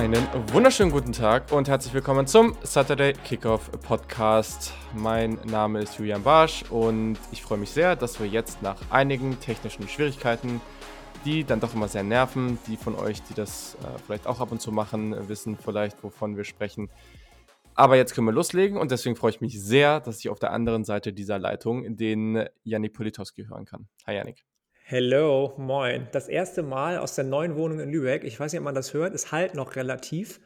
Einen wunderschönen guten Tag und herzlich willkommen zum Saturday Kickoff Podcast. Mein Name ist Julian Barsch und ich freue mich sehr, dass wir jetzt nach einigen technischen Schwierigkeiten, die dann doch immer sehr nerven, die von euch, die das äh, vielleicht auch ab und zu machen, wissen vielleicht, wovon wir sprechen. Aber jetzt können wir loslegen und deswegen freue ich mich sehr, dass ich auf der anderen Seite dieser Leitung den Yannick Politowski hören kann. Hi Yannick. Hello, moin. Das erste Mal aus der neuen Wohnung in Lübeck. Ich weiß nicht, ob man das hört. Es halt noch relativ.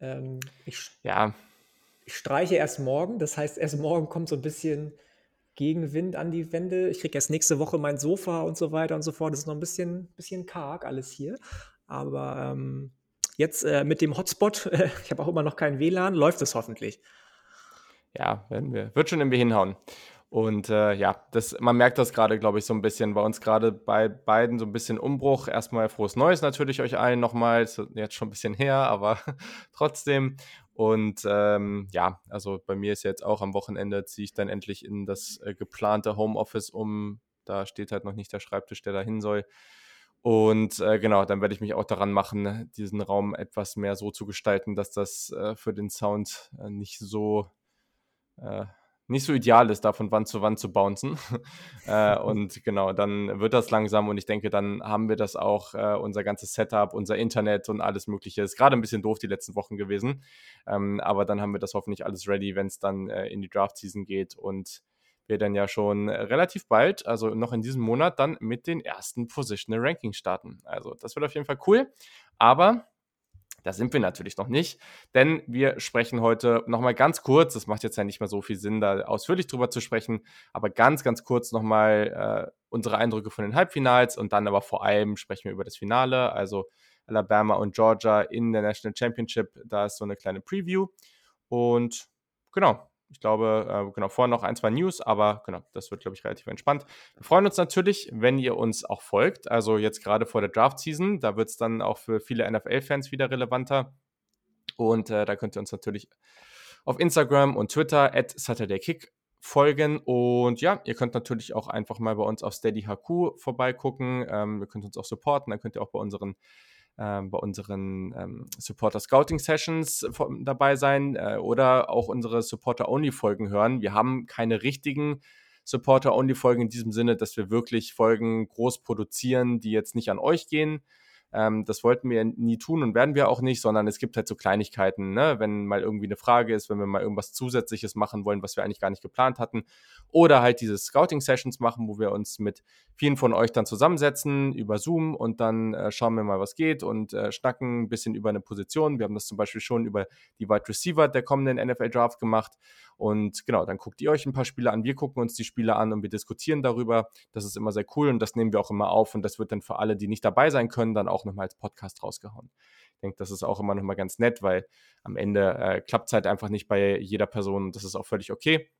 Ähm, ich, ja. ich streiche erst morgen. Das heißt, erst morgen kommt so ein bisschen Gegenwind an die Wände. Ich kriege erst nächste Woche mein Sofa und so weiter und so fort. Das ist noch ein bisschen, bisschen karg alles hier. Aber ähm, jetzt äh, mit dem Hotspot, äh, ich habe auch immer noch kein WLAN, läuft es hoffentlich. Ja, werden wir. Wird schon irgendwie hinhauen. Und äh, ja, das, man merkt das gerade, glaube ich, so ein bisschen bei uns gerade bei beiden so ein bisschen Umbruch. Erstmal frohes Neues natürlich euch allen nochmal. Jetzt schon ein bisschen her, aber trotzdem. Und ähm, ja, also bei mir ist jetzt auch am Wochenende ziehe ich dann endlich in das äh, geplante Homeoffice um. Da steht halt noch nicht der Schreibtisch, der da hin soll. Und äh, genau, dann werde ich mich auch daran machen, diesen Raum etwas mehr so zu gestalten, dass das äh, für den Sound äh, nicht so äh, nicht so ideal ist, da von Wand zu Wand zu bouncen. äh, und genau, dann wird das langsam und ich denke, dann haben wir das auch, äh, unser ganzes Setup, unser Internet und alles Mögliche. Ist gerade ein bisschen doof die letzten Wochen gewesen, ähm, aber dann haben wir das hoffentlich alles ready, wenn es dann äh, in die Draft-Season geht und wir dann ja schon relativ bald, also noch in diesem Monat, dann mit den ersten Positional Rankings starten. Also das wird auf jeden Fall cool, aber da sind wir natürlich noch nicht, denn wir sprechen heute nochmal ganz kurz, das macht jetzt ja nicht mehr so viel Sinn, da ausführlich drüber zu sprechen, aber ganz, ganz kurz nochmal äh, unsere Eindrücke von den Halbfinals und dann aber vor allem sprechen wir über das Finale, also Alabama und Georgia in der National Championship, da ist so eine kleine Preview und genau, ich glaube, äh, genau, vorher noch ein, zwei News, aber genau, das wird, glaube ich, relativ entspannt. Wir freuen uns natürlich, wenn ihr uns auch folgt. Also jetzt gerade vor der Draft-Season, da wird es dann auch für viele NFL-Fans wieder relevanter. Und äh, da könnt ihr uns natürlich auf Instagram und Twitter at SaturdayKick folgen. Und ja, ihr könnt natürlich auch einfach mal bei uns auf SteadyHQ vorbeigucken. Ähm, ihr könnt uns auch supporten. Dann könnt ihr auch bei unseren bei unseren ähm, Supporter Scouting Sessions dabei sein äh, oder auch unsere Supporter Only Folgen hören. Wir haben keine richtigen Supporter Only Folgen in diesem Sinne, dass wir wirklich Folgen groß produzieren, die jetzt nicht an euch gehen, ähm, das wollten wir nie tun und werden wir auch nicht, sondern es gibt halt so Kleinigkeiten, ne? wenn mal irgendwie eine Frage ist, wenn wir mal irgendwas Zusätzliches machen wollen, was wir eigentlich gar nicht geplant hatten. Oder halt diese Scouting-Sessions machen, wo wir uns mit vielen von euch dann zusammensetzen über Zoom und dann äh, schauen wir mal, was geht und äh, schnacken ein bisschen über eine Position. Wir haben das zum Beispiel schon über die Wide Receiver der kommenden NFL Draft gemacht. Und genau, dann guckt ihr euch ein paar Spiele an, wir gucken uns die Spiele an und wir diskutieren darüber. Das ist immer sehr cool und das nehmen wir auch immer auf und das wird dann für alle, die nicht dabei sein können, dann auch nochmal als Podcast rausgehauen. Ich denke, das ist auch immer nochmal ganz nett, weil am Ende äh, klappt es halt einfach nicht bei jeder Person und das ist auch völlig okay.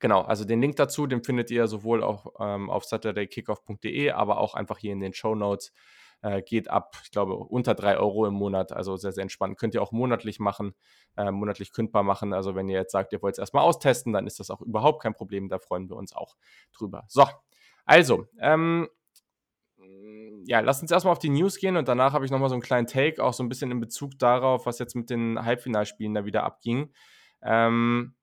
Genau, also den Link dazu, den findet ihr sowohl auch ähm, auf saturdaykickoff.de, aber auch einfach hier in den Show Notes äh, geht ab, ich glaube, unter drei Euro im Monat, also sehr, sehr entspannt. Könnt ihr auch monatlich machen, äh, monatlich kündbar machen. Also wenn ihr jetzt sagt, ihr wollt es erstmal austesten, dann ist das auch überhaupt kein Problem. Da freuen wir uns auch drüber. So, also, ähm, ja, lass uns erstmal auf die News gehen und danach habe ich nochmal so einen kleinen Take, auch so ein bisschen in Bezug darauf, was jetzt mit den Halbfinalspielen da wieder abging. Ähm,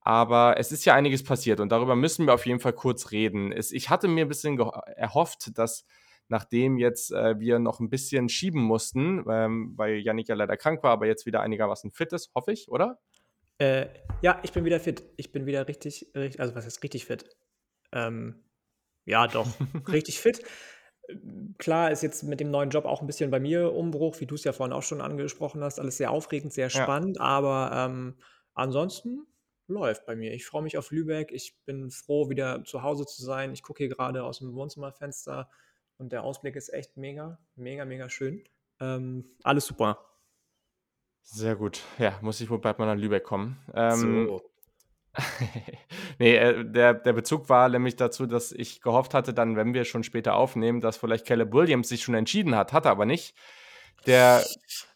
aber es ist ja einiges passiert und darüber müssen wir auf jeden Fall kurz reden. Ich hatte mir ein bisschen erhofft, dass nachdem jetzt äh, wir noch ein bisschen schieben mussten, ähm, weil Janik ja leider krank war, aber jetzt wieder einigermaßen fit ist, hoffe ich, oder? Äh, ja, ich bin wieder fit. Ich bin wieder richtig, richtig also was heißt richtig fit? Ähm, ja, doch, richtig fit. Klar ist jetzt mit dem neuen Job auch ein bisschen bei mir Umbruch, wie du es ja vorhin auch schon angesprochen hast. Alles sehr aufregend, sehr spannend, ja. aber ähm, ansonsten läuft bei mir. Ich freue mich auf Lübeck. Ich bin froh, wieder zu Hause zu sein. Ich gucke hier gerade aus dem Wohnzimmerfenster und der Ausblick ist echt mega, mega, mega schön. Ähm, alles super. Sehr gut. Ja, muss ich wohl bald mal nach Lübeck kommen. Ähm, so. nee, äh, der, der Bezug war nämlich dazu, dass ich gehofft hatte, dann, wenn wir schon später aufnehmen, dass vielleicht Caleb Williams sich schon entschieden hat, hat er aber nicht. Der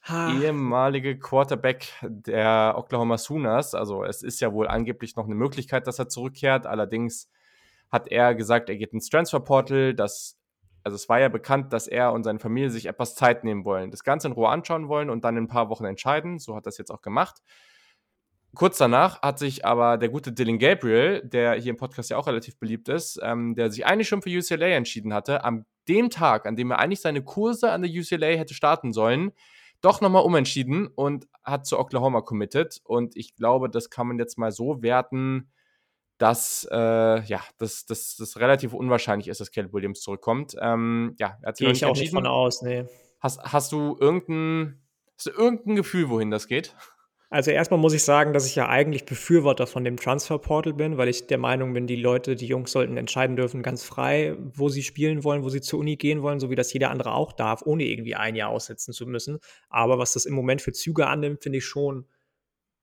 ha. ehemalige Quarterback der Oklahoma Sooners, also es ist ja wohl angeblich noch eine Möglichkeit, dass er zurückkehrt. Allerdings hat er gesagt, er geht ins Transfer Portal. Das also es war ja bekannt, dass er und seine Familie sich etwas Zeit nehmen wollen, das Ganze in Ruhe anschauen wollen und dann in ein paar Wochen entscheiden. So hat das jetzt auch gemacht. Kurz danach hat sich aber der gute Dylan Gabriel, der hier im Podcast ja auch relativ beliebt ist, ähm, der sich eigentlich schon für UCLA entschieden hatte, am dem Tag, an dem er eigentlich seine Kurse an der UCLA hätte starten sollen, doch nochmal umentschieden und hat zu Oklahoma committed. Und ich glaube, das kann man jetzt mal so werten, dass äh, ja, das, das, das relativ unwahrscheinlich ist, dass Caleb Williams zurückkommt. Ähm, ja, er hat sich Gehe ich auch nicht von aus, nee. Hast, hast du irgendein, hast du irgendein Gefühl, wohin das geht? Also erstmal muss ich sagen, dass ich ja eigentlich Befürworter von dem Transferportal bin, weil ich der Meinung bin, die Leute, die Jungs sollten entscheiden dürfen, ganz frei, wo sie spielen wollen, wo sie zur Uni gehen wollen, so wie das jeder andere auch darf, ohne irgendwie ein Jahr aussetzen zu müssen. Aber was das im Moment für Züge annimmt, finde ich schon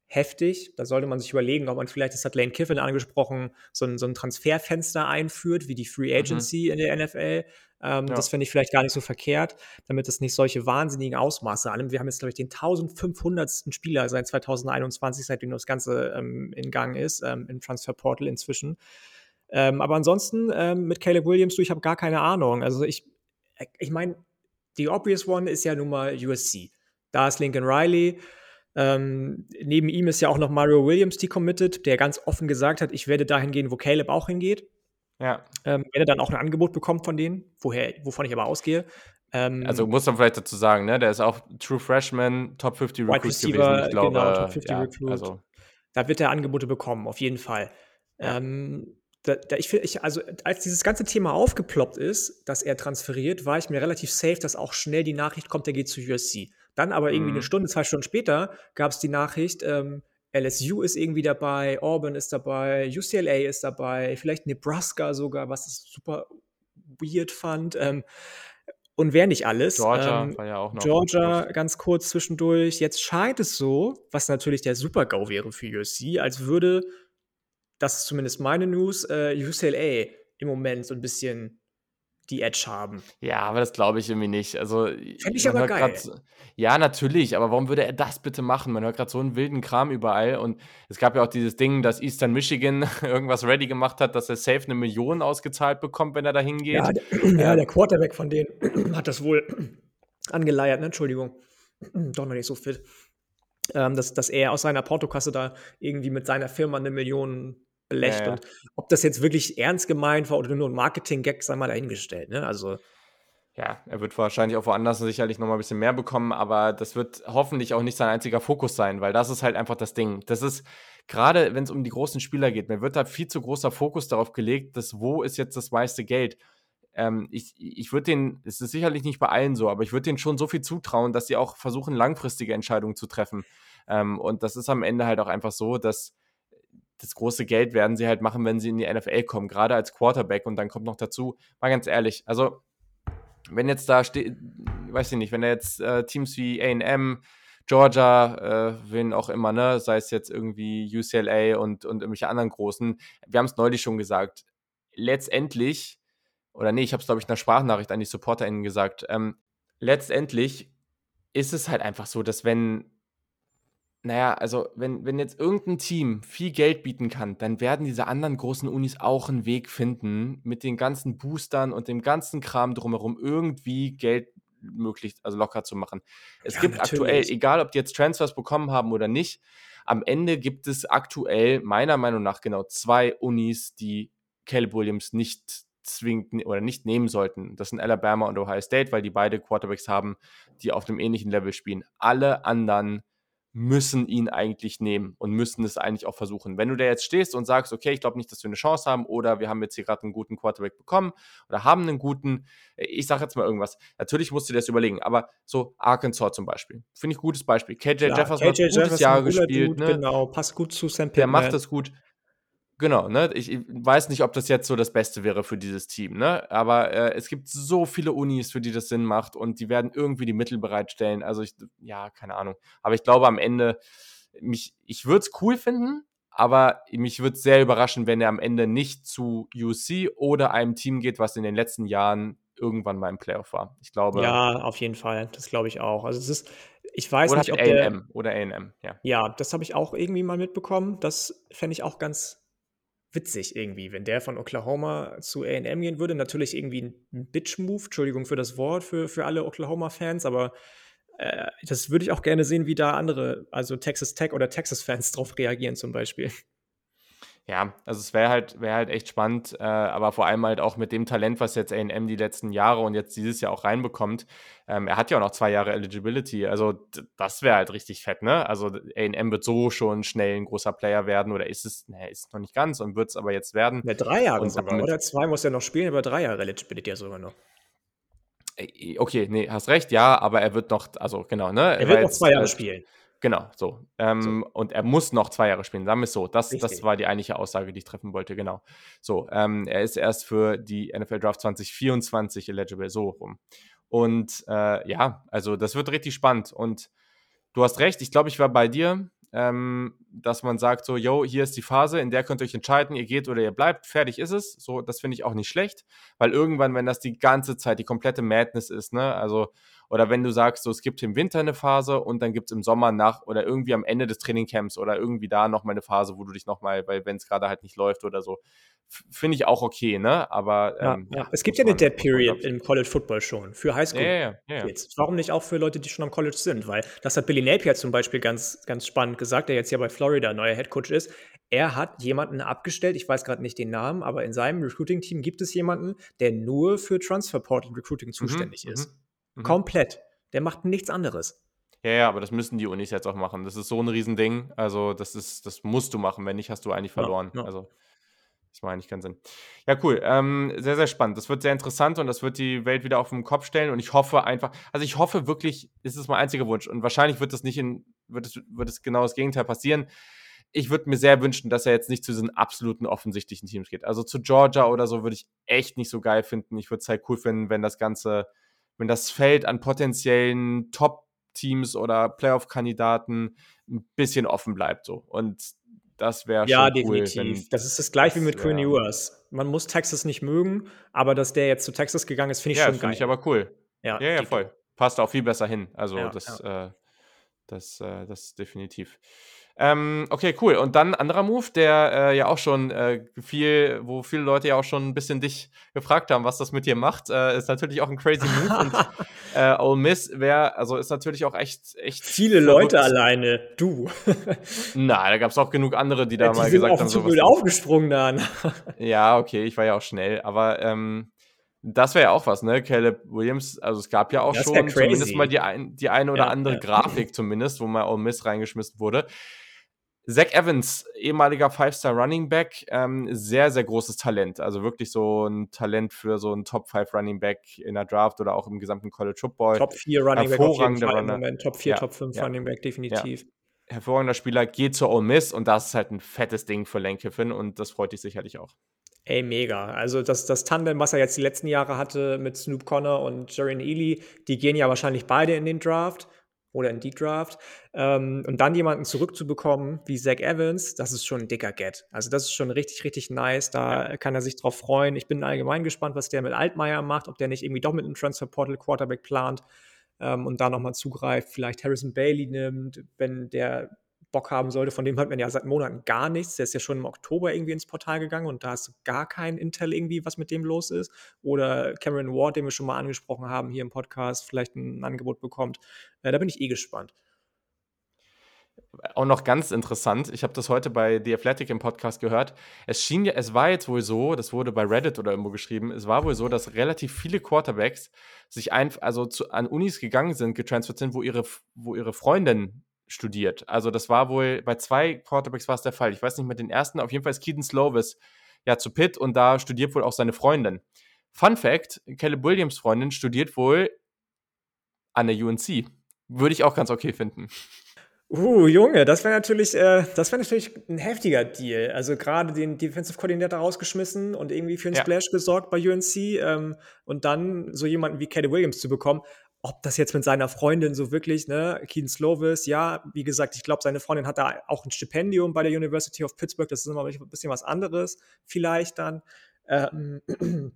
heftig. Da sollte man sich überlegen, ob man vielleicht, das hat Lane Kiffin angesprochen, so ein, so ein Transferfenster einführt, wie die Free mhm. Agency mhm. in der NFL. Ähm, ja. Das finde ich vielleicht gar nicht so verkehrt, damit es nicht solche wahnsinnigen Ausmaße annimmt. Wir haben jetzt, glaube ich, den 1500. Spieler seit 2021, seitdem das Ganze ähm, in Gang ist, ähm, im Transferportal inzwischen. Ähm, aber ansonsten ähm, mit Caleb Williams, du, ich habe gar keine Ahnung. Also ich, ich meine, die obvious one ist ja nun mal USC. Da ist Lincoln Riley. Ähm, neben ihm ist ja auch noch Mario Williams decommitted, der ganz offen gesagt hat, ich werde dahin gehen, wo Caleb auch hingeht. Ja. Ähm, wenn er dann auch ein Angebot bekommt von denen, woher, wovon ich aber ausgehe. Ähm, also muss man vielleicht dazu sagen, ne? Der ist auch True Freshman, Top 50 Recruit gewesen, ich glaube. Genau, Top 50 ja, Recruit. Also. Da wird er Angebote bekommen, auf jeden Fall. Ja. Ähm, da, da ich, ich, also als dieses ganze Thema aufgeploppt ist, dass er transferiert, war ich mir relativ safe, dass auch schnell die Nachricht kommt, er geht zu USC. Dann aber irgendwie mhm. eine Stunde, zwei Stunden später gab es die Nachricht, ähm, LSU ist irgendwie dabei, Auburn ist dabei, UCLA ist dabei, vielleicht Nebraska sogar, was ich super weird fand. Ähm, und wer nicht alles. Georgia ähm, war ja auch noch. Georgia ganz kurz zwischendurch. Jetzt scheint es so, was natürlich der Super-GAU wäre für USC, als würde, das ist zumindest meine News, äh, UCLA im Moment so ein bisschen die Edge haben. Ja, aber das glaube ich irgendwie nicht. Also, Fände ich aber geil. Grad, ja, natürlich, aber warum würde er das bitte machen? Man hört gerade so einen wilden Kram überall und es gab ja auch dieses Ding, dass Eastern Michigan irgendwas ready gemacht hat, dass er safe eine Million ausgezahlt bekommt, wenn er da hingeht. Ja, ja, der Quarterback von denen hat das wohl angeleiert, ne? Entschuldigung. Doch noch nicht so fit. Ähm, dass, dass er aus seiner Portokasse da irgendwie mit seiner Firma eine Million belächt. Ja. Und ob das jetzt wirklich ernst gemeint war oder nur ein Marketing-Gag, sei mal dahingestellt. Ne? Also. Ja, er wird wahrscheinlich auch woanders sicherlich noch mal ein bisschen mehr bekommen, aber das wird hoffentlich auch nicht sein einziger Fokus sein, weil das ist halt einfach das Ding. Das ist gerade, wenn es um die großen Spieler geht, mir wird da viel zu großer Fokus darauf gelegt, dass wo ist jetzt das meiste Geld. Ähm, ich ich würde den, es ist sicherlich nicht bei allen so, aber ich würde denen schon so viel zutrauen, dass sie auch versuchen, langfristige Entscheidungen zu treffen. Ähm, und das ist am Ende halt auch einfach so, dass das große Geld werden sie halt machen, wenn sie in die NFL kommen, gerade als Quarterback. Und dann kommt noch dazu, mal ganz ehrlich, also wenn jetzt da steht, weiß ich nicht, wenn da jetzt äh, Teams wie AM, Georgia, äh, wen auch immer, ne, sei es jetzt irgendwie UCLA und, und irgendwelche anderen großen, wir haben es neulich schon gesagt, letztendlich, oder nee, ich habe es glaube ich in der Sprachnachricht an die SupporterInnen gesagt, ähm, letztendlich ist es halt einfach so, dass wenn naja, also wenn, wenn jetzt irgendein Team viel Geld bieten kann, dann werden diese anderen großen Unis auch einen Weg finden, mit den ganzen Boostern und dem ganzen Kram drumherum irgendwie Geld möglich, also locker zu machen. Es ja, gibt natürlich. aktuell, egal ob die jetzt Transfers bekommen haben oder nicht, am Ende gibt es aktuell meiner Meinung nach genau zwei Unis, die Caleb Williams nicht zwingend oder nicht nehmen sollten. Das sind Alabama und Ohio State, weil die beide Quarterbacks haben, die auf einem ähnlichen Level spielen. Alle anderen müssen ihn eigentlich nehmen und müssen es eigentlich auch versuchen. Wenn du da jetzt stehst und sagst, okay, ich glaube nicht, dass wir eine Chance haben oder wir haben jetzt hier gerade einen guten Quarterback bekommen oder haben einen guten, ich sage jetzt mal irgendwas, natürlich musst du dir das überlegen, aber so Arkansas zum Beispiel, finde ich ein gutes Beispiel. KJ Klar, Jefferson KJ hat gutes Jahr gespielt. Dude, ne? Genau, passt gut zu Sam Der macht das gut. Genau, ne? Ich, weiß nicht, ob das jetzt so das Beste wäre für dieses Team, ne? Aber äh, es gibt so viele Unis, für die das Sinn macht und die werden irgendwie die Mittel bereitstellen. Also ich, ja, keine Ahnung. Aber ich glaube am Ende, mich, ich würde es cool finden, aber mich würde es sehr überraschen, wenn er am Ende nicht zu UC oder einem Team geht, was in den letzten Jahren irgendwann mal im Playoff war. Ich glaube. Ja, auf jeden Fall. Das glaube ich auch. Also es ist, ich weiß oder nicht, ob A&M oder A&M, ja. Ja, das habe ich auch irgendwie mal mitbekommen. Das fände ich auch ganz witzig irgendwie, wenn der von Oklahoma zu A&M gehen würde. Natürlich irgendwie ein Bitch-Move, Entschuldigung für das Wort, für, für alle Oklahoma-Fans, aber äh, das würde ich auch gerne sehen, wie da andere, also Texas Tech oder Texas-Fans drauf reagieren zum Beispiel. Ja, also es wäre halt, wär halt echt spannend, äh, aber vor allem halt auch mit dem Talent, was jetzt AM die letzten Jahre und jetzt dieses Jahr auch reinbekommt. Ähm, er hat ja auch noch zwei Jahre Eligibility, also das wäre halt richtig fett, ne? Also AM wird so schon schnell ein großer Player werden oder ist es, ne, ist noch nicht ganz und wird es aber jetzt werden. Ja, drei Jahre sogar, oder? Zwei muss er noch spielen, aber drei Jahre Eligibility ja sogar noch. Äh, okay, nee, hast recht, ja, aber er wird noch, also genau, ne? Er wird noch zwei Jahre äh, spielen. Genau, so. Ähm, so. Und er muss noch zwei Jahre spielen, sagen wir es so. Das, das war die eigentliche Aussage, die ich treffen wollte, genau. So, ähm, er ist erst für die NFL Draft 2024 eligible, so rum. Und äh, ja, also das wird richtig spannend. Und du hast recht, ich glaube, ich war bei dir, ähm, dass man sagt so, yo, hier ist die Phase, in der könnt ihr euch entscheiden, ihr geht oder ihr bleibt, fertig ist es. So, das finde ich auch nicht schlecht, weil irgendwann, wenn das die ganze Zeit die komplette Madness ist, ne, also oder wenn du sagst, so, es gibt im Winter eine Phase und dann gibt es im Sommer nach oder irgendwie am Ende des Trainingcamps oder irgendwie da nochmal eine Phase, wo du dich nochmal, weil wenn es gerade halt nicht läuft oder so, finde ich auch okay, ne? Aber ähm, ja. es gibt ja eine Dead Period im College Football schon für Highschool. Ja, ja, ja, Warum nicht auch für Leute, die schon am College sind? Weil das hat Billy Napier zum Beispiel ganz, ganz spannend gesagt, der jetzt ja bei Florida neuer Head Coach ist. Er hat jemanden abgestellt, ich weiß gerade nicht den Namen, aber in seinem Recruiting-Team gibt es jemanden, der nur für Transfer Portal Recruiting mhm, zuständig mhm, ist. Mhm. Komplett. Der macht nichts anderes. Ja, ja, aber das müssen die Unis jetzt auch machen. Das ist so ein Riesending. Also, das ist, das musst du machen. Wenn nicht, hast du eigentlich verloren. Ja, ja. Also, das macht eigentlich keinen Sinn. Ja, cool. Ähm, sehr, sehr spannend. Das wird sehr interessant und das wird die Welt wieder auf den Kopf stellen. Und ich hoffe einfach, also ich hoffe wirklich, ist es mein einziger Wunsch. Und wahrscheinlich wird das nicht in, wird es, wird es genau das Gegenteil passieren. Ich würde mir sehr wünschen, dass er jetzt nicht zu diesen absoluten offensichtlichen Teams geht. Also zu Georgia oder so würde ich echt nicht so geil finden. Ich würde es halt cool finden, wenn das Ganze wenn das Feld an potenziellen Top-Teams oder Playoff-Kandidaten ein bisschen offen bleibt. So. Und das wäre ja, schon cool. Ja, definitiv. Das ist das gleiche wie mit Quinn Ewers. Man muss Texas nicht mögen, aber dass der jetzt zu Texas gegangen ist, finde ich ja, schon geil. Ja, finde ich aber cool. Ja, ja, ja voll. Passt auch viel besser hin. Also das, äh, das, äh, das definitiv. Ähm, okay, cool. Und dann ein anderer Move, der äh, ja auch schon äh, viel, wo viele Leute ja auch schon ein bisschen dich gefragt haben, was das mit dir macht, äh, ist natürlich auch ein crazy Move. und äh, Ole Miss wäre, also ist natürlich auch echt, echt. Viele verrückt. Leute alleine, du. Na, da gab es auch genug andere, die da ja, die mal gesagt haben. Die sind auf aufgesprungen dann. ja, okay, ich war ja auch schnell, aber ähm, das wäre ja auch was, ne? Caleb Williams, also es gab ja auch schon zumindest mal die, ein, die eine oder ja, andere ja. Grafik zumindest, wo mal Ole Miss reingeschmissen wurde. Zach Evans, ehemaliger Five-Star Running Back, ähm, sehr, sehr großes Talent. Also wirklich so ein Talent für so einen Top 5 Running Back in der Draft oder auch im gesamten College Football. Top 4 Running Back auf jeden Fall im Moment. Top 4, ja, Top 5 ja, Running Back, definitiv. Ja. Hervorragender Spieler, geht zur Ole Miss und das ist halt ein fettes Ding für Lane Kiffin und das freut dich sicherlich auch. Ey, mega. Also das, das Tandem, was er jetzt die letzten Jahre hatte mit Snoop Connor und Jaren Ely, die gehen ja wahrscheinlich beide in den Draft oder in die Draft. Ähm, und dann jemanden zurückzubekommen wie Zach Evans, das ist schon ein dicker Get. Also das ist schon richtig, richtig nice. Da ja. kann er sich drauf freuen. Ich bin allgemein gespannt, was der mit Altmaier macht, ob der nicht irgendwie doch mit einem Transfer Portal Quarterback plant ähm, und da nochmal zugreift, vielleicht Harrison Bailey nimmt, wenn der Bock haben sollte, von dem hört man ja seit Monaten gar nichts. Der ist ja schon im Oktober irgendwie ins Portal gegangen und da ist gar kein Intel irgendwie, was mit dem los ist. Oder Cameron Ward, den wir schon mal angesprochen haben hier im Podcast, vielleicht ein Angebot bekommt. Äh, da bin ich eh gespannt. Auch noch ganz interessant, ich habe das heute bei The Athletic im Podcast gehört. Es schien ja, es war jetzt wohl so, das wurde bei Reddit oder irgendwo geschrieben, es war wohl so, dass relativ viele Quarterbacks sich einfach, also zu, an Unis gegangen sind, getransfert sind, wo ihre, wo ihre Freundin studiert. Also das war wohl, bei zwei Quarterbacks war es der Fall. Ich weiß nicht mehr den ersten, auf jeden Fall ist Keaton Slovis ja zu Pitt und da studiert wohl auch seine Freundin. Fun Fact, Caleb Williams Freundin studiert wohl an der UNC. Würde ich auch ganz okay finden. Uh, Junge, das wäre natürlich, äh, das wäre natürlich ein heftiger Deal. Also gerade den Defensive Coordinator rausgeschmissen und irgendwie für einen ja. Splash gesorgt bei UNC ähm, und dann so jemanden wie Caleb Williams zu bekommen ob das jetzt mit seiner Freundin so wirklich, ne, Keaton Slovis, ja, wie gesagt, ich glaube, seine Freundin hat da auch ein Stipendium bei der University of Pittsburgh, das ist immer ein bisschen was anderes, vielleicht dann. Ähm,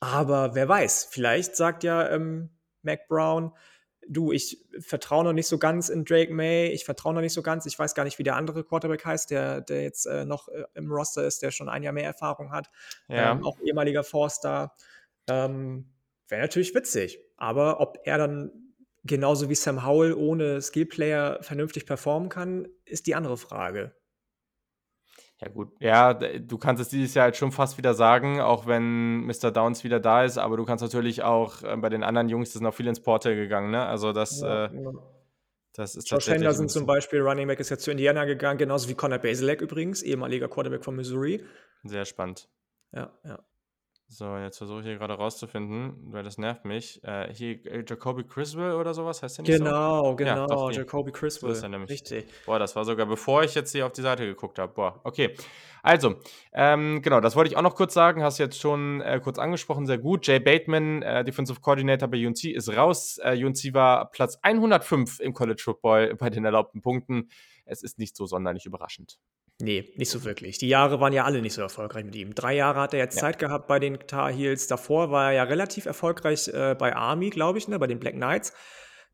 aber wer weiß, vielleicht sagt ja ähm, Mac Brown, du, ich vertraue noch nicht so ganz in Drake May, ich vertraue noch nicht so ganz, ich weiß gar nicht, wie der andere Quarterback heißt, der, der jetzt äh, noch äh, im Roster ist, der schon ein Jahr mehr Erfahrung hat, ja. ähm, auch ehemaliger Forster. Ähm, Wäre natürlich witzig, aber ob er dann genauso wie Sam Howell ohne Skillplayer vernünftig performen kann, ist die andere Frage. Ja, gut. Ja, du kannst es dieses Jahr halt schon fast wieder sagen, auch wenn Mr. Downs wieder da ist, aber du kannst natürlich auch äh, bei den anderen Jungs, das sind auch viele ins Portal gegangen, ne? Also das, ja, äh, ja. das ist Josh Henderson zum Beispiel, Running Back ist jetzt zu Indiana gegangen, genauso wie Connor Baselak übrigens, ehemaliger Quarterback von Missouri. Sehr spannend. Ja, ja. So, jetzt versuche ich hier gerade rauszufinden, weil das nervt mich. Äh, hier äh, Jacoby Criswell oder sowas heißt der nicht Genau, so? genau, ja, genau, Jacoby Criswell. So ist nämlich. Richtig. Boah, das war sogar bevor ich jetzt hier auf die Seite geguckt habe. Boah, okay. Also, ähm, genau, das wollte ich auch noch kurz sagen. Hast du jetzt schon äh, kurz angesprochen, sehr gut. Jay Bateman, äh, Defensive Coordinator bei UNC, ist raus. Äh, UNC war Platz 105 im College Football bei den erlaubten Punkten. Es ist nicht so sonderlich überraschend. Nee, nicht so wirklich. Die Jahre waren ja alle nicht so erfolgreich mit ihm. Drei Jahre hat er jetzt ja. Zeit gehabt bei den Tar Heels. Davor war er ja relativ erfolgreich äh, bei Army, glaube ich, ne, bei den Black Knights.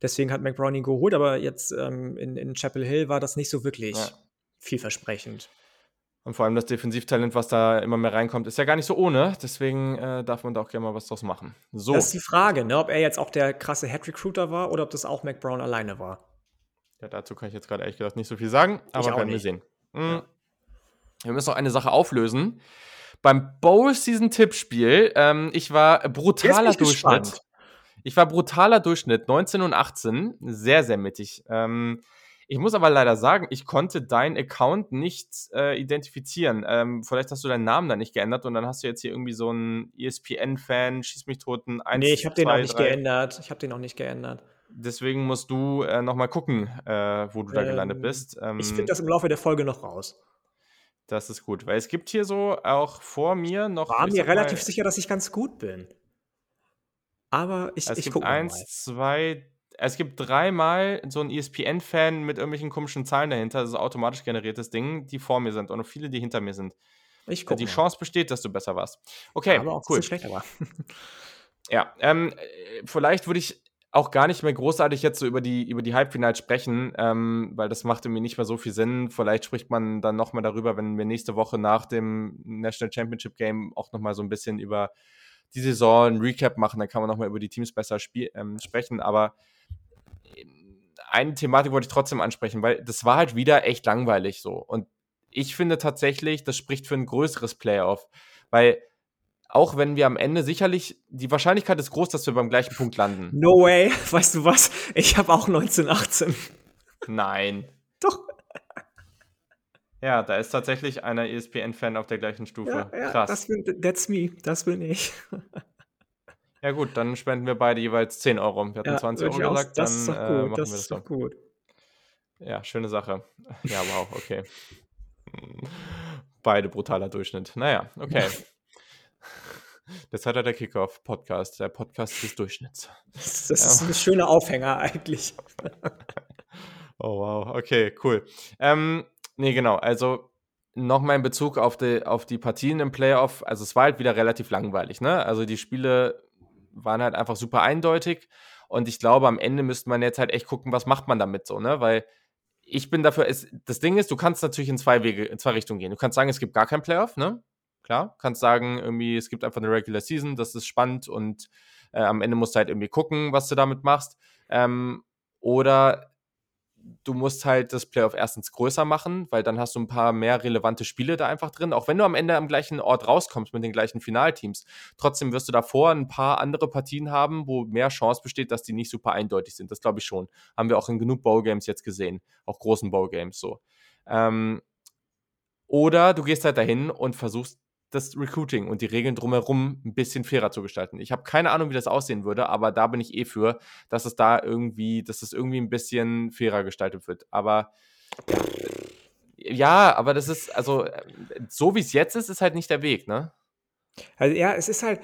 Deswegen hat McBrown ihn geholt, aber jetzt ähm, in, in Chapel Hill war das nicht so wirklich ja. vielversprechend. Und vor allem das Defensivtalent, was da immer mehr reinkommt, ist ja gar nicht so ohne. Deswegen äh, darf man da auch gerne mal was draus machen. So. Das ist die Frage, ne, ob er jetzt auch der krasse Head-Recruiter war oder ob das auch McBrown alleine war. Ja, dazu kann ich jetzt gerade ehrlich gesagt nicht so viel sagen, aber werden wir sehen. Mhm. Ja. Wir müssen noch eine Sache auflösen. Beim Bowl-Season-Tippspiel, ähm, ich war brutaler Durchschnitt. Gespannt. Ich war brutaler Durchschnitt, 19 und 18, sehr, sehr mittig. Ähm, ich muss aber leider sagen, ich konnte deinen Account nicht äh, identifizieren. Ähm, vielleicht hast du deinen Namen da nicht geändert und dann hast du jetzt hier irgendwie so einen ESPN-Fan, schieß mich toten. 1, nee, ich habe den auch nicht geändert. Ich habe den auch nicht geändert. Deswegen musst du äh, nochmal gucken, äh, wo du da gelandet ähm, bist. Ähm, ich finde das im Laufe der Folge noch raus. Das ist gut, weil es gibt hier so auch vor mir noch. War mir relativ mal, sicher, dass ich ganz gut bin. Aber ich, es ich gibt eins, mal. zwei, es gibt dreimal so einen ESPN-Fan mit irgendwelchen komischen Zahlen dahinter, das ist automatisch generiertes Ding, die vor mir sind und noch viele, die hinter mir sind. Ich guck die mal. Chance besteht, dass du besser warst. Okay, aber auch cool. Schlecht, aber. ja, ähm, äh, vielleicht würde ich auch gar nicht mehr großartig jetzt so über die, über die Halbfinals sprechen, ähm, weil das macht irgendwie nicht mehr so viel Sinn. Vielleicht spricht man dann nochmal darüber, wenn wir nächste Woche nach dem National Championship Game auch nochmal so ein bisschen über die Saison ein Recap machen. Dann kann man nochmal über die Teams besser ähm, sprechen. Aber ähm, eine Thematik wollte ich trotzdem ansprechen, weil das war halt wieder echt langweilig so. Und ich finde tatsächlich, das spricht für ein größeres Playoff, weil auch wenn wir am Ende sicherlich, die Wahrscheinlichkeit ist groß, dass wir beim gleichen Punkt landen. No way. Weißt du was? Ich habe auch 1918. Nein. Doch. Ja, da ist tatsächlich einer ESPN-Fan auf der gleichen Stufe. Ja, ja, Krass. Das bin, that's me. Das bin ich. ja, gut, dann spenden wir beide jeweils 10 Euro. Wir hatten ja, 20 Euro gesagt, das ist doch gut. Äh, machen das wir das ist doch gut. Ja, schöne Sache. Ja, wow, okay. Beide brutaler Durchschnitt. Naja, okay. Das hat er der Kickoff-Podcast, der Podcast des Durchschnitts. Das, das ist ein schöner Aufhänger eigentlich. oh wow, okay, cool. Ähm, nee, genau, also nochmal in Bezug auf die, auf die Partien im Playoff, also es war halt wieder relativ langweilig, ne? Also die Spiele waren halt einfach super eindeutig und ich glaube, am Ende müsste man jetzt halt echt gucken, was macht man damit so, ne? Weil ich bin dafür, es, das Ding ist, du kannst natürlich in zwei Wege, in zwei Richtungen gehen. Du kannst sagen, es gibt gar kein Playoff, ne? Klar, kannst sagen, irgendwie, es gibt einfach eine Regular Season, das ist spannend und äh, am Ende musst du halt irgendwie gucken, was du damit machst. Ähm, oder du musst halt das Playoff erstens größer machen, weil dann hast du ein paar mehr relevante Spiele da einfach drin. Auch wenn du am Ende am gleichen Ort rauskommst mit den gleichen Finalteams, trotzdem wirst du davor ein paar andere Partien haben, wo mehr Chance besteht, dass die nicht super eindeutig sind. Das glaube ich schon. Haben wir auch in genug Bowl-Games jetzt gesehen. Auch großen Bowl-Games so. Ähm, oder du gehst halt dahin und versuchst das Recruiting und die Regeln drumherum ein bisschen fairer zu gestalten. Ich habe keine Ahnung, wie das aussehen würde, aber da bin ich eh für, dass es da irgendwie, dass es irgendwie ein bisschen fairer gestaltet wird. Aber ja, aber das ist, also so wie es jetzt ist, ist halt nicht der Weg, ne? Also ja, es ist halt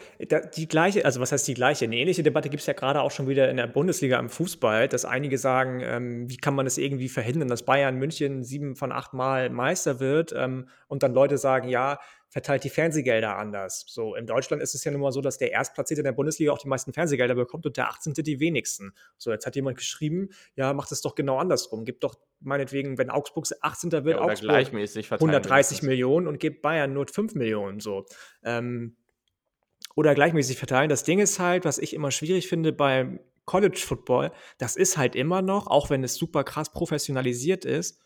die gleiche, also was heißt die gleiche? Eine ähnliche Debatte gibt es ja gerade auch schon wieder in der Bundesliga im Fußball, dass einige sagen, ähm, wie kann man es irgendwie verhindern, dass Bayern München sieben von acht Mal Meister wird ähm, und dann Leute sagen, ja, verteilt die Fernsehgelder anders. So, in Deutschland ist es ja nun mal so, dass der Erstplatzierte in der Bundesliga auch die meisten Fernsehgelder bekommt und der 18. die wenigsten. So, jetzt hat jemand geschrieben, ja, macht es doch genau andersrum. Gibt doch meinetwegen, wenn Augsburg 18. wird, ja, Augsburg gleichmäßig 130 Millionen und gibt Bayern nur 5 Millionen. So. Ähm, oder gleichmäßig verteilen. Das Ding ist halt, was ich immer schwierig finde beim College Football, das ist halt immer noch, auch wenn es super krass professionalisiert ist,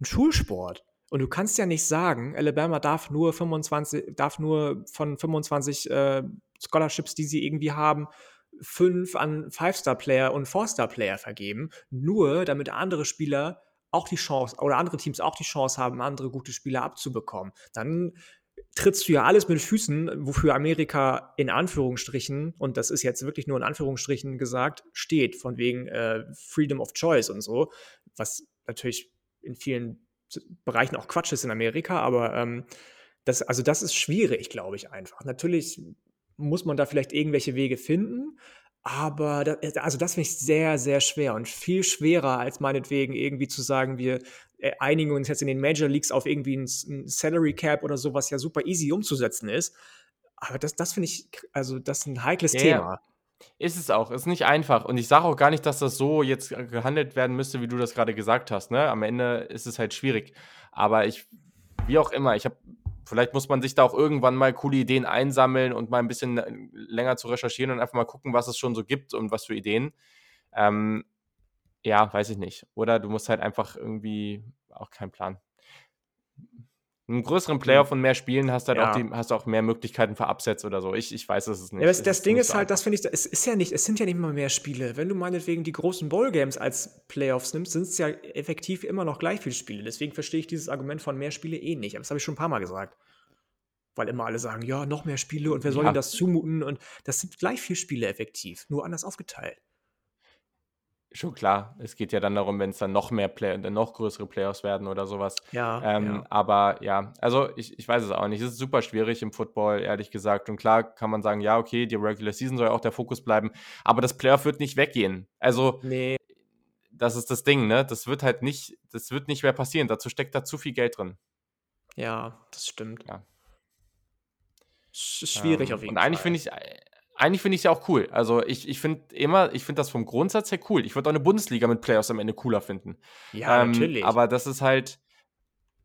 ein Schulsport. Und du kannst ja nicht sagen, Alabama darf nur 25, darf nur von 25 äh, Scholarships, die sie irgendwie haben, fünf an Five-Star-Player und Four-Star-Player vergeben, nur damit andere Spieler auch die Chance oder andere Teams auch die Chance haben, andere gute Spieler abzubekommen. Dann trittst du ja alles mit Füßen, wofür Amerika in Anführungsstrichen, und das ist jetzt wirklich nur in Anführungsstrichen gesagt, steht, von wegen äh, Freedom of Choice und so, was natürlich in vielen Bereichen auch Quatsch ist in Amerika, aber ähm, das, also das ist schwierig, glaube ich einfach. Natürlich muss man da vielleicht irgendwelche Wege finden, aber das, also das finde ich sehr, sehr schwer und viel schwerer als meinetwegen irgendwie zu sagen, wir äh, einigen uns jetzt in den Major Leagues auf irgendwie ein, ein Salary Cap oder so, was ja super easy umzusetzen ist. Aber das, das finde ich, also das ist ein heikles ja, Thema. Ist es auch, ist nicht einfach. Und ich sage auch gar nicht, dass das so jetzt gehandelt werden müsste, wie du das gerade gesagt hast. Ne? Am Ende ist es halt schwierig. Aber ich, wie auch immer, ich habe, vielleicht muss man sich da auch irgendwann mal coole Ideen einsammeln und mal ein bisschen länger zu recherchieren und einfach mal gucken, was es schon so gibt und was für Ideen. Ähm, ja, weiß ich nicht. Oder du musst halt einfach irgendwie auch keinen Plan einem größeren Playoff und mehr Spielen hast, halt ja. auch die, hast auch mehr Möglichkeiten für Upsets oder so. Ich, ich weiß es nicht. Ja, das, das Ding ist halt, das finde ich, es ist ja nicht, es sind ja nicht mal mehr Spiele. Wenn du meinetwegen die großen Bowl-Games als Playoffs nimmst, sind es ja effektiv immer noch gleich viele Spiele. Deswegen verstehe ich dieses Argument von mehr Spiele eh nicht. Aber das habe ich schon ein paar Mal gesagt. Weil immer alle sagen, ja, noch mehr Spiele und wer soll ja. ihnen das zumuten? Und das sind gleich viele Spiele effektiv, nur anders aufgeteilt. Schon klar, es geht ja dann darum, wenn es dann noch mehr Play dann noch größere Playoffs werden oder sowas. Ja, ähm, ja. Aber ja, also ich, ich weiß es auch nicht. Es ist super schwierig im Football, ehrlich gesagt. Und klar kann man sagen, ja, okay, die Regular Season soll ja auch der Fokus bleiben, aber das Playoff wird nicht weggehen. Also, nee. das ist das Ding, ne? Das wird halt nicht, das wird nicht mehr passieren. Dazu steckt da zu viel Geld drin. Ja, das stimmt. Ja. Schwierig ähm, auf jeden Fall. Und eigentlich finde ich eigentlich finde ich es ja auch cool. Also ich, ich finde immer, ich finde das vom Grundsatz her cool. Ich würde auch eine Bundesliga mit Playoffs am Ende cooler finden. Ja, ähm, natürlich. Aber das ist halt,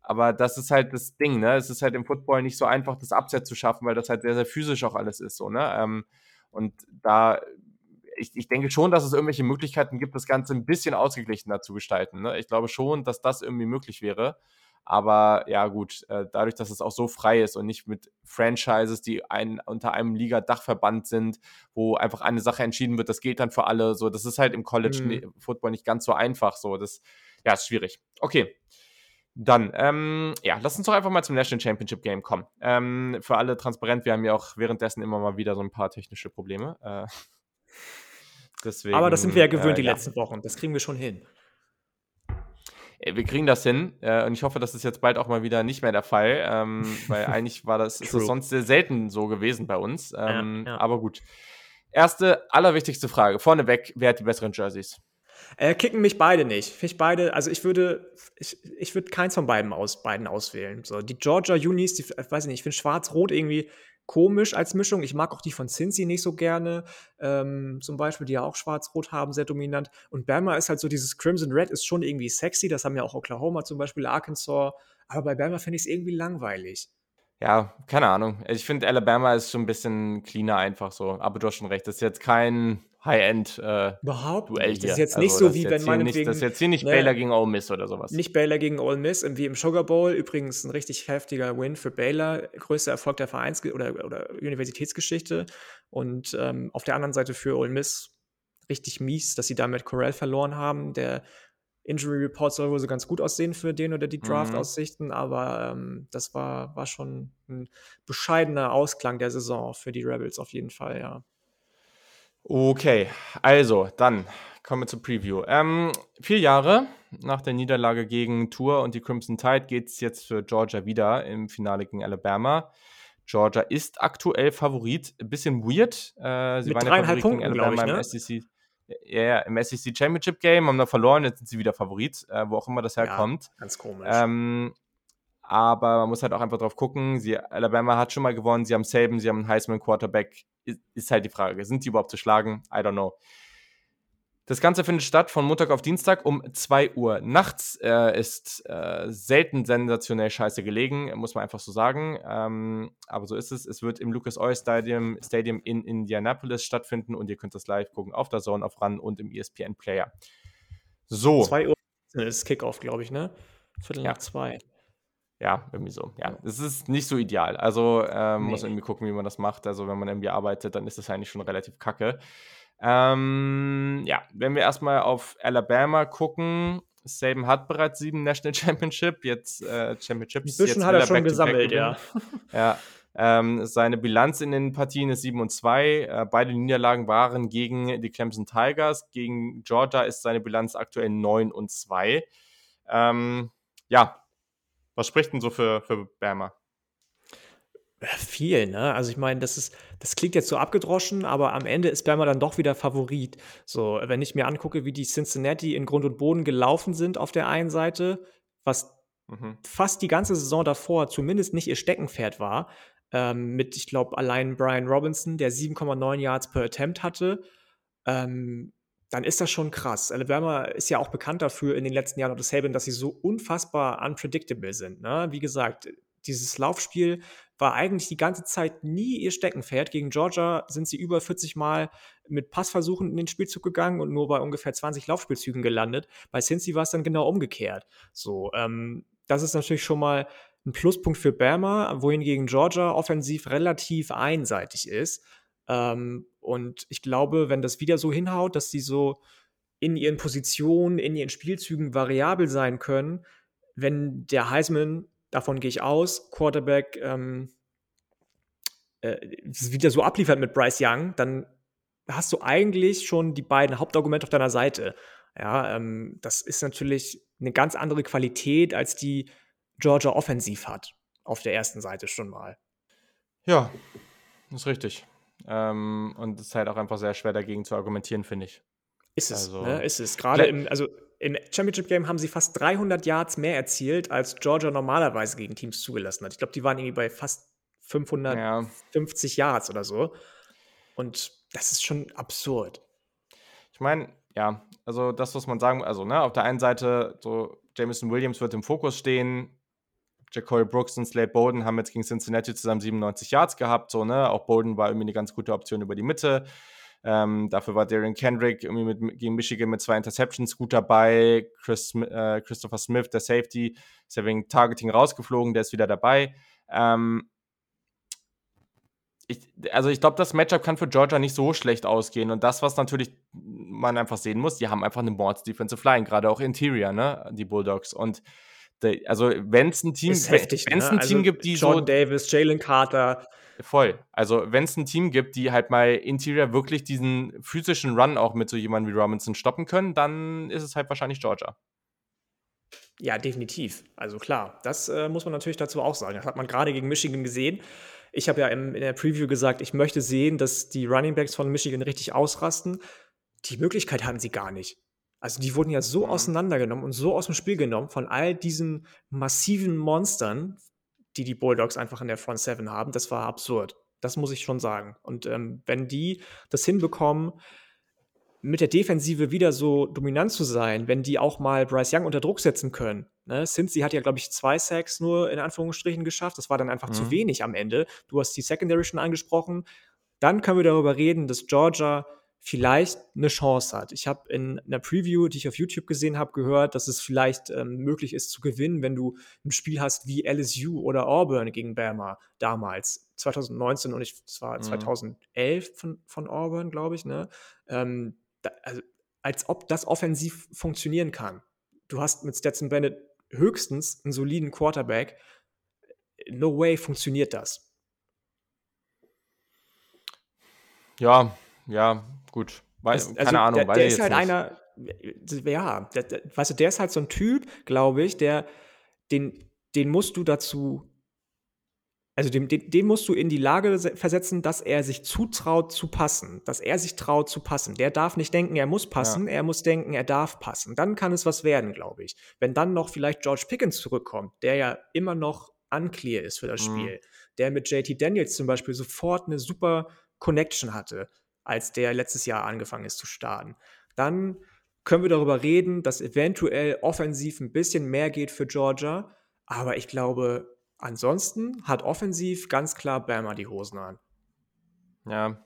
aber das ist halt das Ding, ne? Es ist halt im Football nicht so einfach, das Upset zu schaffen, weil das halt sehr, sehr physisch auch alles ist, so, ne? Ähm, und da, ich, ich denke schon, dass es irgendwelche Möglichkeiten gibt, das Ganze ein bisschen ausgeglichener zu gestalten. Ne? Ich glaube schon, dass das irgendwie möglich wäre. Aber ja, gut, äh, dadurch, dass es auch so frei ist und nicht mit Franchises, die ein, unter einem Liga-Dachverband sind, wo einfach eine Sache entschieden wird, das gilt dann für alle. So, das ist halt im College mhm. Football nicht ganz so einfach. So, das ja, ist schwierig. Okay. Dann, ähm, ja, lass uns doch einfach mal zum National Championship Game kommen. Ähm, für alle transparent, wir haben ja auch währenddessen immer mal wieder so ein paar technische Probleme. Äh, deswegen, Aber das sind wir ja gewöhnt äh, die ja. letzten Wochen. Das kriegen wir schon hin. Äh, wir kriegen das hin äh, und ich hoffe, das ist jetzt bald auch mal wieder nicht mehr der Fall, ähm, weil eigentlich war das, ist das sonst sehr selten so gewesen bei uns. Ähm, ja, ja. Aber gut. Erste, allerwichtigste Frage. Vorneweg, wer hat die besseren Jerseys? Äh, kicken mich beide nicht. Finde ich beide, also ich würde, ich, ich würde keins von beiden, aus, beiden auswählen. So, die Georgia Unis, die, weiß ich nicht, ich finde schwarz-rot irgendwie komisch als Mischung. Ich mag auch die von Cincy nicht so gerne, ähm, zum Beispiel, die ja auch schwarz-rot haben, sehr dominant. Und Bama ist halt so, dieses Crimson Red ist schon irgendwie sexy, das haben ja auch Oklahoma zum Beispiel, Arkansas. Aber bei Bama finde ich es irgendwie langweilig. Ja, keine Ahnung. Ich finde, Alabama ist schon ein bisschen cleaner einfach so. Aber du hast schon recht, das ist jetzt kein High-End-Duell äh, nicht. Das ist jetzt nicht also, so, wie wenn man. Nicht, das ist jetzt hier nicht ne, Baylor gegen Ole Miss oder sowas. Nicht Baylor gegen Ole Miss, wie im Sugar Bowl. Übrigens ein richtig heftiger Win für Baylor. Größter Erfolg der Vereins- oder, oder Universitätsgeschichte. Und ähm, auf der anderen Seite für Ole Miss richtig mies, dass sie damit Corral verloren haben. Der Injury Report soll wohl so ganz gut aussehen für den oder die mhm. Draft-Aussichten, mhm. aber ähm, das war, war schon ein bescheidener Ausklang der Saison für die Rebels auf jeden Fall, ja. Okay, also dann kommen wir zur Preview. Ähm, vier Jahre nach der Niederlage gegen Tour und die Crimson Tide geht es jetzt für Georgia wieder im Finale gegen Alabama. Georgia ist aktuell Favorit. Ein bisschen weird. Äh, sie Mit waren ja Favorit Punkten, gegen Alabama ich, ne? im SEC. Ja, im SEC Championship Game, haben da verloren, jetzt sind sie wieder Favorit, äh, wo auch immer das herkommt. Ja, ganz komisch. Ähm, aber man muss halt auch einfach drauf gucken. Sie, Alabama hat schon mal gewonnen, sie haben Saban, sie haben einen Heisman Quarterback. Ist, ist halt die Frage, sind die überhaupt zu schlagen? I don't know. Das Ganze findet statt von Montag auf Dienstag um 2 Uhr nachts. Äh, ist äh, selten sensationell scheiße gelegen, muss man einfach so sagen. Ähm, aber so ist es. Es wird im Lucas Oil Stadium, Stadium in Indianapolis stattfinden und ihr könnt das live gucken auf der Zone, auf RAN und im ESPN Player. So. 2 Uhr ist Kickoff, glaube ich, ne? Viertel ja. nach zwei. Ja, irgendwie so. Ja, es ist nicht so ideal. Also ähm, nee. muss irgendwie gucken, wie man das macht. Also wenn man irgendwie arbeitet, dann ist das eigentlich schon relativ kacke. Ähm, ja, wenn wir erstmal auf Alabama gucken, Saban hat bereits sieben National Championship, jetzt äh, Championships. Ein bisschen jetzt hat er schon gesammelt, ja. Ja. Ähm, seine Bilanz in den Partien ist 7 und 2. Äh, beide Niederlagen waren gegen die Clemson Tigers. Gegen Georgia ist seine Bilanz aktuell 9 und 2. Ähm, ja, was spricht denn so für, für Bama? Viel, ne? Also ich meine, das ist, das klingt jetzt so abgedroschen, aber am Ende ist Bama dann doch wieder Favorit. So, wenn ich mir angucke, wie die Cincinnati in Grund und Boden gelaufen sind auf der einen Seite, was mhm. fast die ganze Saison davor zumindest nicht ihr Steckenpferd war, ähm, mit, ich glaube, allein Brian Robinson, der 7,9 Yards per Attempt hatte, ähm, dann ist das schon krass. Alabama ist ja auch bekannt dafür in den letzten Jahren unter Saban, dass sie so unfassbar unpredictable sind. Ne? Wie gesagt, dieses Laufspiel war eigentlich die ganze Zeit nie ihr Steckenpferd. Gegen Georgia sind sie über 40 Mal mit Passversuchen in den Spielzug gegangen und nur bei ungefähr 20 Laufspielzügen gelandet. Bei Cincy war es dann genau umgekehrt. So, ähm, das ist natürlich schon mal ein Pluspunkt für Bama, wohingegen Georgia offensiv relativ einseitig ist. Ähm, und ich glaube, wenn das wieder so hinhaut, dass sie so in ihren Positionen, in ihren Spielzügen variabel sein können, wenn der Heisman davon gehe ich aus, Quarterback ähm, äh, wieder so abliefert mit Bryce Young, dann hast du eigentlich schon die beiden Hauptargumente auf deiner Seite. Ja, ähm, das ist natürlich eine ganz andere Qualität, als die Georgia offensiv hat. Auf der ersten Seite schon mal. Ja, ist richtig. Ähm, und es ist halt auch einfach sehr schwer dagegen zu argumentieren, finde ich. Ist es, also, ne? ist es. Gerade im, also im Championship Game haben sie fast 300 Yards mehr erzielt, als Georgia normalerweise gegen Teams zugelassen hat. Ich glaube, die waren irgendwie bei fast 550 ja. Yards oder so. Und das ist schon absurd. Ich meine, ja, also das, was man sagen, also ne, auf der einen Seite, so Jameson Williams wird im Fokus stehen, Jacory Brooks und Slade Bowden haben jetzt gegen Cincinnati zusammen 97 Yards gehabt, so, ne, auch Bowden war irgendwie eine ganz gute Option über die Mitte. Ähm, dafür war Darian Kendrick irgendwie mit, gegen Michigan mit zwei Interceptions gut dabei. Chris, äh, Christopher Smith, der Safety, ist ja wegen Targeting rausgeflogen, der ist wieder dabei. Ähm, ich, also ich glaube, das Matchup kann für Georgia nicht so schlecht ausgehen. Und das, was natürlich man einfach sehen muss, die haben einfach eine Mords Defensive Line, gerade auch Interior, ne, die Bulldogs. Und also wenn es ein Team, wenn es ne? ein Team also gibt, die Jordan so Davis, Jalen Carter, Voll. Also, wenn es ein Team gibt, die halt mal Interior wirklich diesen physischen Run auch mit so jemandem wie Robinson stoppen können, dann ist es halt wahrscheinlich Georgia. Ja, definitiv. Also klar, das äh, muss man natürlich dazu auch sagen. Das hat man gerade gegen Michigan gesehen. Ich habe ja im, in der Preview gesagt, ich möchte sehen, dass die Running Backs von Michigan richtig ausrasten. Die Möglichkeit hatten sie gar nicht. Also die wurden ja so mhm. auseinandergenommen und so aus dem Spiel genommen von all diesen massiven Monstern, die die Bulldogs einfach in der Front Seven haben. Das war absurd. Das muss ich schon sagen. Und ähm, wenn die das hinbekommen, mit der Defensive wieder so dominant zu sein, wenn die auch mal Bryce Young unter Druck setzen können. Ne? Cincy hat ja, glaube ich, zwei Sacks nur in Anführungsstrichen geschafft. Das war dann einfach mhm. zu wenig am Ende. Du hast die Secondary schon angesprochen. Dann können wir darüber reden, dass Georgia vielleicht eine Chance hat. Ich habe in einer Preview, die ich auf YouTube gesehen habe, gehört, dass es vielleicht ähm, möglich ist zu gewinnen, wenn du ein Spiel hast wie LSU oder Auburn gegen Bama damals, 2019 und ich zwar mhm. 2011 von, von Auburn, glaube ich, ne? Ähm, da, also, als ob das offensiv funktionieren kann. Du hast mit Stetson Bennett höchstens einen soliden Quarterback. No way funktioniert das. Ja, ja, gut. Weiß, also, keine Ahnung. Der, der ist halt nicht. einer, ja, der, der, weißt du, der ist halt so ein Typ, glaube ich, der, den, den musst du dazu, also dem, dem, dem, musst du in die Lage versetzen, dass er sich zutraut zu passen, dass er sich traut zu passen. Der darf nicht denken, er muss passen, ja. er muss denken, er darf passen. Dann kann es was werden, glaube ich. Wenn dann noch vielleicht George Pickens zurückkommt, der ja immer noch unclear ist für das mhm. Spiel, der mit JT Daniels zum Beispiel sofort eine super Connection hatte, als der letztes Jahr angefangen ist zu starten, dann können wir darüber reden, dass eventuell offensiv ein bisschen mehr geht für Georgia. Aber ich glaube, ansonsten hat offensiv ganz klar Bama die Hosen an. Ja,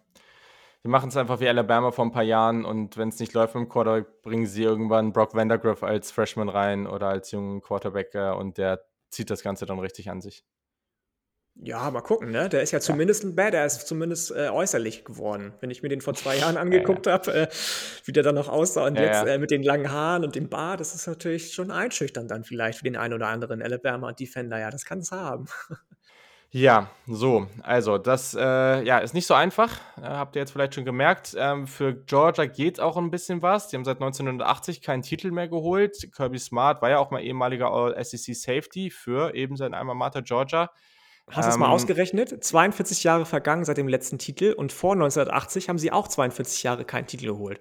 die machen es einfach wie Alabama vor ein paar Jahren und wenn es nicht läuft mit dem Quarterback, bringen sie irgendwann Brock Vandergriff als Freshman rein oder als jungen Quarterback und der zieht das Ganze dann richtig an sich. Ja, mal gucken, ne? Der ist ja zumindest ein Badass, zumindest äh, äußerlich geworden. Wenn ich mir den vor zwei Jahren angeguckt ja, ja. habe, äh, wie der dann noch aussah und ja, jetzt äh, mit den langen Haaren und dem Bart, das ist natürlich schon einschüchternd dann vielleicht für den einen oder anderen Alabama-Defender. Ja, das kann es haben. Ja, so, also das äh, ja, ist nicht so einfach, äh, habt ihr jetzt vielleicht schon gemerkt. Ähm, für Georgia geht auch ein bisschen was. Die haben seit 1980 keinen Titel mehr geholt. Kirby Smart war ja auch mal ehemaliger All-SEC Safety für eben sein Alma Mater Georgia. Hast du es mal ähm, ausgerechnet? 42 Jahre vergangen seit dem letzten Titel und vor 1980 haben sie auch 42 Jahre keinen Titel geholt.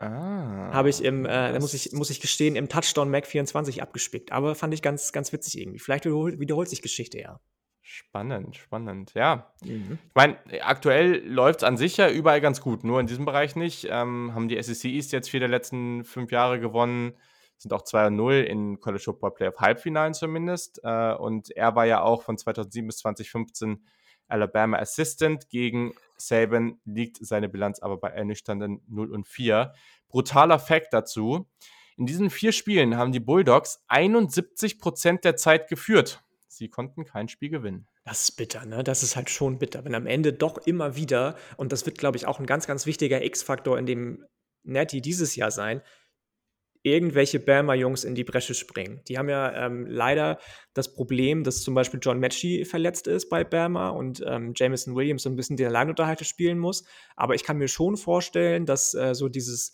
Ah. Habe ich im, äh, da muss ich, muss ich gestehen, im Touchdown Mac 24 abgespickt. Aber fand ich ganz, ganz witzig irgendwie. Vielleicht wiederholt, wiederholt sich Geschichte ja. Spannend, spannend, ja. Mhm. Ich meine, aktuell läuft es an sich ja überall ganz gut, nur in diesem Bereich nicht. Ähm, haben die SEC East jetzt vier der letzten fünf Jahre gewonnen sind auch 2-0 in College Football Playoff Halbfinalen zumindest. Äh, und er war ja auch von 2007 bis 2015 Alabama Assistant. Gegen Saban liegt seine Bilanz aber bei ernüchternden 0 und 4. Brutaler Fact dazu. In diesen vier Spielen haben die Bulldogs 71 Prozent der Zeit geführt. Sie konnten kein Spiel gewinnen. Das ist bitter, ne? Das ist halt schon bitter, wenn am Ende doch immer wieder, und das wird, glaube ich, auch ein ganz, ganz wichtiger X-Faktor in dem Netty dieses Jahr sein, irgendwelche Bama-Jungs in die Bresche springen. Die haben ja ähm, leider das Problem, dass zum Beispiel John Matchy verletzt ist bei Bama und ähm, Jameson Williams so ein bisschen den Alleinunterhalter spielen muss. Aber ich kann mir schon vorstellen, dass äh, so dieses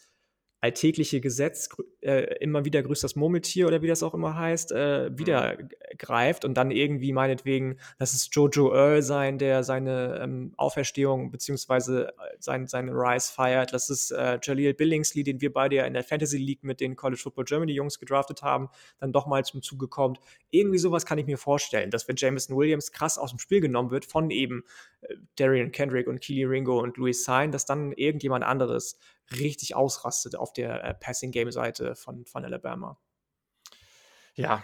alltägliche Gesetz äh, immer wieder grüßt das Murmeltier oder wie das auch immer heißt, äh, wieder mhm. greift und dann irgendwie meinetwegen, dass es Jojo Earl sein, der seine ähm, Auferstehung beziehungsweise äh, sein, seine Rise feiert. Das ist äh, Jaleel Billingsley, den wir beide ja in der Fantasy League mit den College Football Germany Jungs gedraftet haben, dann doch mal zum Zuge kommt. Irgendwie sowas kann ich mir vorstellen, dass wenn Jameson Williams krass aus dem Spiel genommen wird von eben äh, Darian Kendrick und Keely Ringo und Louis Sain, dass dann irgendjemand anderes richtig ausrastet auf der äh, Passing-Game-Seite von, von Alabama. Ja,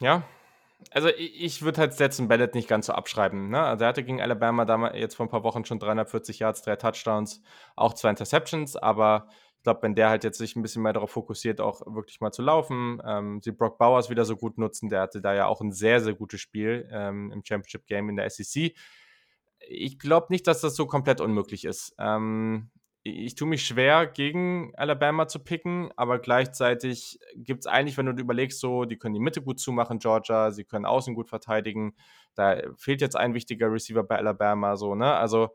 ja. Also ich, ich würde halt Stetson Bennett nicht ganz so abschreiben. Ne? Also er hatte gegen Alabama damals jetzt vor ein paar Wochen schon 340 Yards, drei Touchdowns, auch zwei Interceptions, aber ich glaube, wenn der halt jetzt sich ein bisschen mehr darauf fokussiert, auch wirklich mal zu laufen, ähm, sie Brock Bowers wieder so gut nutzen, der hatte da ja auch ein sehr, sehr gutes Spiel ähm, im Championship Game in der SEC. Ich glaube nicht, dass das so komplett unmöglich ist. Ähm, ich tue mich schwer, gegen Alabama zu picken, aber gleichzeitig gibt es eigentlich, wenn du überlegst, so, die können die Mitte gut zumachen, Georgia, sie können außen gut verteidigen. Da fehlt jetzt ein wichtiger Receiver bei Alabama, so, ne? Also,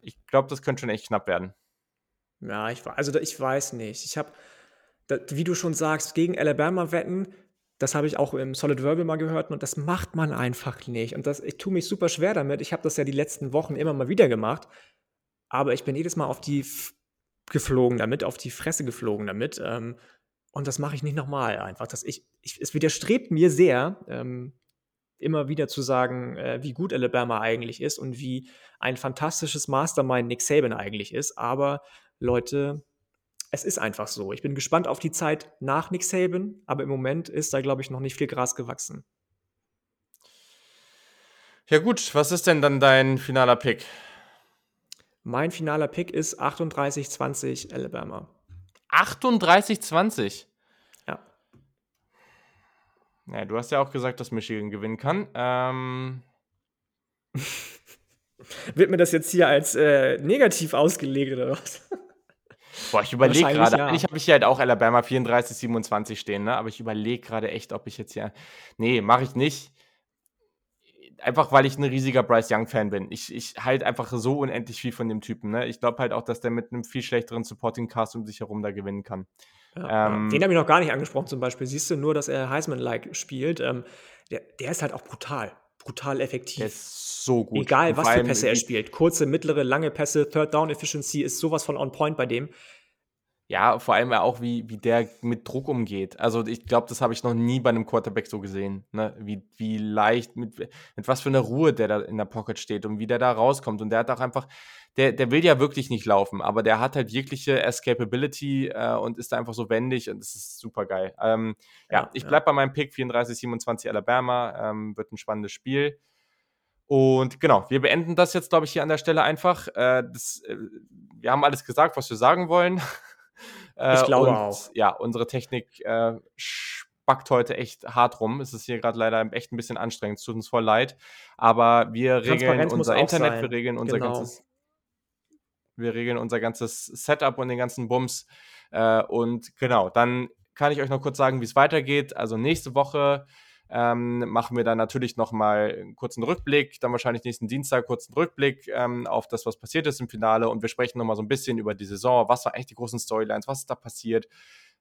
ich glaube, das könnte schon echt knapp werden. Ja, ich, also ich weiß nicht. Ich habe, wie du schon sagst, gegen Alabama wetten, das habe ich auch im Solid Verbal mal gehört und das macht man einfach nicht. Und das, ich tue mich super schwer damit. Ich habe das ja die letzten Wochen immer mal wieder gemacht aber ich bin jedes Mal auf die geflogen damit, auf die Fresse geflogen damit. Ähm, und das mache ich nicht nochmal einfach. Das ich, ich, es widerstrebt mir sehr, ähm, immer wieder zu sagen, äh, wie gut Alabama eigentlich ist und wie ein fantastisches Mastermind Nick Saban eigentlich ist. Aber Leute, es ist einfach so. Ich bin gespannt auf die Zeit nach Nick Saban, aber im Moment ist da, glaube ich, noch nicht viel Gras gewachsen. Ja gut, was ist denn dann dein finaler Pick? Mein finaler Pick ist 38-20 Alabama. 38-20? Ja. Ja, du hast ja auch gesagt, dass Michigan gewinnen kann. Ähm. Wird mir das jetzt hier als äh, negativ ausgelegt oder was? Boah, ich überlege gerade. Ja. Eigentlich habe ich hier halt auch Alabama 34-27 stehen, ne? Aber ich überlege gerade echt, ob ich jetzt hier. Nee, mache ich nicht einfach weil ich ein riesiger Bryce Young-Fan bin. Ich, ich halte einfach so unendlich viel von dem Typen. Ne? Ich glaube halt auch, dass der mit einem viel schlechteren Supporting-Cast um sich herum da gewinnen kann. Ja, ähm, den habe ich noch gar nicht angesprochen zum Beispiel. Siehst du nur, dass er Heisman-like spielt. Ähm, der, der ist halt auch brutal. brutal effektiv. Der ist so gut. Egal, was für Pässe er spielt. Kurze, mittlere, lange Pässe, Third Down Efficiency ist sowas von on point bei dem. Ja, vor allem ja auch, wie, wie der mit Druck umgeht. Also ich glaube, das habe ich noch nie bei einem Quarterback so gesehen. Ne? Wie, wie leicht, mit, mit was für einer Ruhe der da in der Pocket steht und wie der da rauskommt. Und der hat auch einfach, der, der will ja wirklich nicht laufen, aber der hat halt jegliche Escapability äh, und ist da einfach so wendig und das ist super geil. Ähm, ja, Ja, ich ja. bleib bei meinem Pick 34-27 Alabama. Ähm, wird ein spannendes Spiel. Und genau, wir beenden das jetzt, glaube ich, hier an der Stelle einfach. Äh, das, äh, wir haben alles gesagt, was wir sagen wollen. Äh, Ich glaube und, auch. Ja, unsere Technik äh, spackt heute echt hart rum. Es ist hier gerade leider echt ein bisschen anstrengend. Es tut uns voll leid. Aber wir regeln unser Internet, sein. wir regeln unser Genau. ganzes wir regeln unser ganzes Setup und den ganzen Bums. Äh, und genau, dann kann ich euch noch kurz sagen, wie es weitergeht. Also nächste Woche ähm, machen wir dann natürlich nochmal einen kurzen Rückblick, dann wahrscheinlich nächsten Dienstag kurzen Rückblick ähm, auf das, was passiert ist im Finale und wir sprechen nochmal so ein bisschen über die Saison, was waren eigentlich die großen Storylines, was ist da passiert,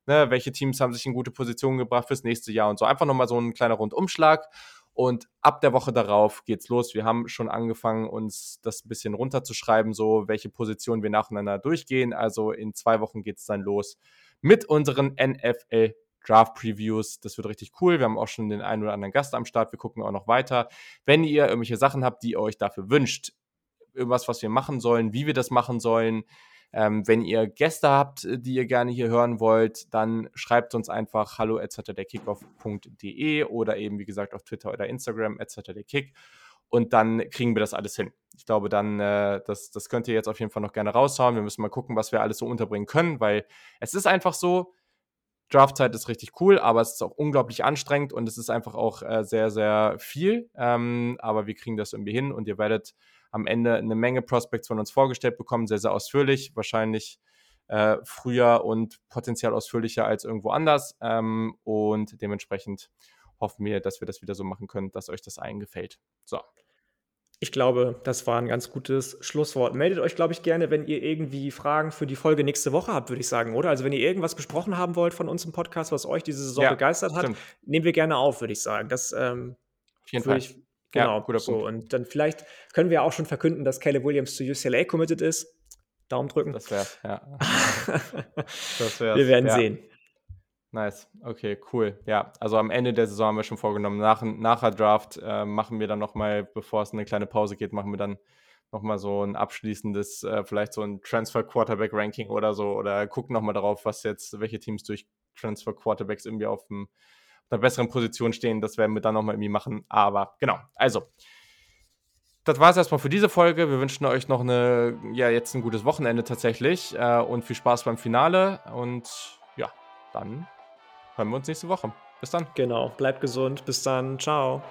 ne, welche Teams haben sich in gute Positionen gebracht fürs nächste Jahr und so. Einfach nochmal so ein kleiner Rundumschlag und ab der Woche darauf geht's los. Wir haben schon angefangen, uns das ein bisschen runterzuschreiben, so welche Positionen wir nacheinander durchgehen. Also in zwei Wochen geht's dann los mit unseren NFL Draft Previews. Das wird richtig cool. Wir haben auch schon den einen oder anderen Gast am Start. Wir gucken auch noch weiter. Wenn ihr irgendwelche Sachen habt, die ihr euch dafür wünscht, irgendwas, was wir machen sollen, wie wir das machen sollen, ähm, wenn ihr Gäste habt, die ihr gerne hier hören wollt, dann schreibt uns einfach hallo derkickoff.de oder eben, wie gesagt, auf Twitter oder Instagram derkick und dann kriegen wir das alles hin. Ich glaube, dann, äh, das, das könnt ihr jetzt auf jeden Fall noch gerne raushauen. Wir müssen mal gucken, was wir alles so unterbringen können, weil es ist einfach so, Draftzeit ist richtig cool, aber es ist auch unglaublich anstrengend und es ist einfach auch äh, sehr, sehr viel. Ähm, aber wir kriegen das irgendwie hin und ihr werdet am Ende eine Menge Prospects von uns vorgestellt bekommen, sehr, sehr ausführlich, wahrscheinlich äh, früher und potenziell ausführlicher als irgendwo anders. Ähm, und dementsprechend hoffen wir, dass wir das wieder so machen können, dass euch das allen gefällt. So. Ich glaube, das war ein ganz gutes Schlusswort. Meldet euch, glaube ich, gerne, wenn ihr irgendwie Fragen für die Folge nächste Woche habt, würde ich sagen, oder? Also wenn ihr irgendwas besprochen haben wollt von uns im Podcast, was euch diese Saison Ja, begeistert hat, stimmt. nehmen wir gerne auf, würde ich sagen. Das ähm, Auf jeden Fall. ich Ja, genau guter so. Punkt. Und dann vielleicht können wir auch schon verkünden, dass Caleb Williams zu UCLA committed ist. Daumen drücken. Das wäre, ja. Das wär's. wir werden ja. sehen. Nice, okay, cool. Ja, also am Ende der Saison haben wir schon vorgenommen, nach, nach der Draft äh, machen wir dann nochmal, bevor es eine kleine Pause geht, machen wir dann nochmal so ein abschließendes, äh, vielleicht so ein Transfer-Quarterback-Ranking oder so oder gucken nochmal darauf, was jetzt, welche Teams durch Transfer-Quarterbacks irgendwie auf, dem, auf einer besseren Position stehen. Das werden wir dann nochmal irgendwie machen. Aber genau, also. Das war es erstmal für diese Folge. Wir wünschen euch noch eine, ja, jetzt ein gutes Wochenende tatsächlich äh, und viel Spaß beim Finale. Und ja, dann hören wir uns nächste Woche. Bis dann. Genau. Bleibt gesund. Bis dann. Ciao.